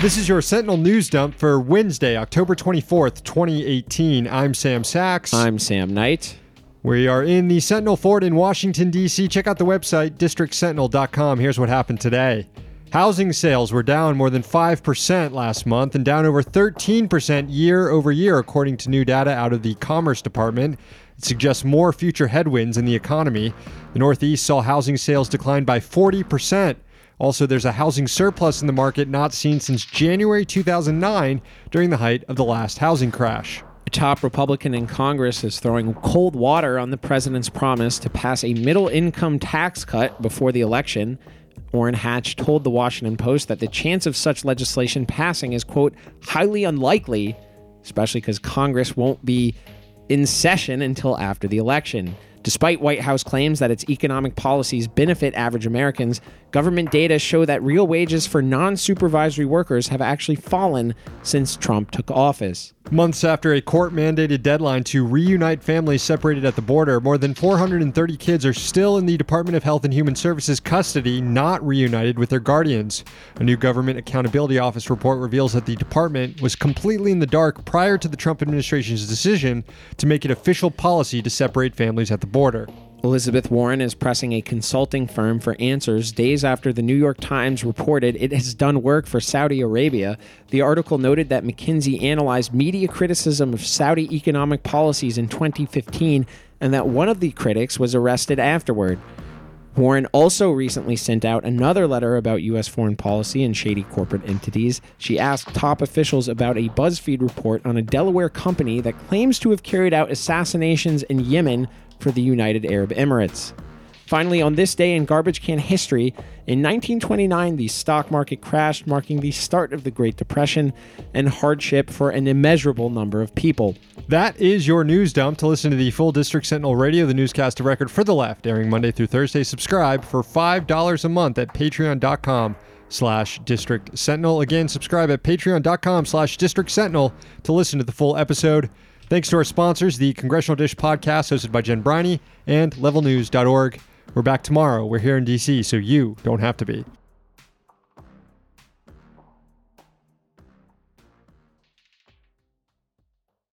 This is your Sentinel News Dump for Wednesday, October 24th, 2018. I'm Sam Sachs. I'm Sam Knight. We are in the Sentinel Fort in Washington, D.C. Check out the website, districtsentinel.com. Here's what happened today. Housing sales were down more than 5% last month and down over 13% year over year, according to new data out of the Commerce Department. It suggests more future headwinds in the economy. The Northeast saw housing sales decline by 40%. Also, there's a housing surplus in the market not seen since January 2009 during the height of the last housing crash. A top Republican in Congress is throwing cold water on the president's promise to pass a middle income tax cut before the election. Orrin Hatch told the Washington Post that the chance of such legislation passing is, quote, highly unlikely, especially because Congress won't be in session until after the election. Despite White House claims that its economic policies benefit average Americans, government data show that real wages for non supervisory workers have actually fallen since Trump took office. Months after a court mandated deadline to reunite families separated at the border, more than 430 kids are still in the Department of Health and Human Services custody, not reunited with their guardians. A new Government Accountability Office report reveals that the department was completely in the dark prior to the Trump administration's decision to make it official policy to separate families at the border. Elizabeth Warren is pressing a consulting firm for answers days after the New York Times reported it has done work for Saudi Arabia. The article noted that McKinsey analyzed media criticism of Saudi economic policies in 2015 and that one of the critics was arrested afterward. Warren also recently sent out another letter about U.S. foreign policy and shady corporate entities. She asked top officials about a BuzzFeed report on a Delaware company that claims to have carried out assassinations in Yemen for the United Arab Emirates. Finally, on this day in garbage can history, in 1929, the stock market crashed, marking the start of the Great Depression and hardship for an immeasurable number of people. That is your news dump. To listen to the full District Sentinel Radio, the newscast of record for the left, airing Monday through Thursday, subscribe for $5 a month at patreon.com slash district sentinel. Again, subscribe at patreon.com slash district sentinel to listen to the full episode. Thanks to our sponsors, the Congressional Dish podcast hosted by Jen Briney and levelnews.org. We're back tomorrow. We're here in DC, so you don't have to be.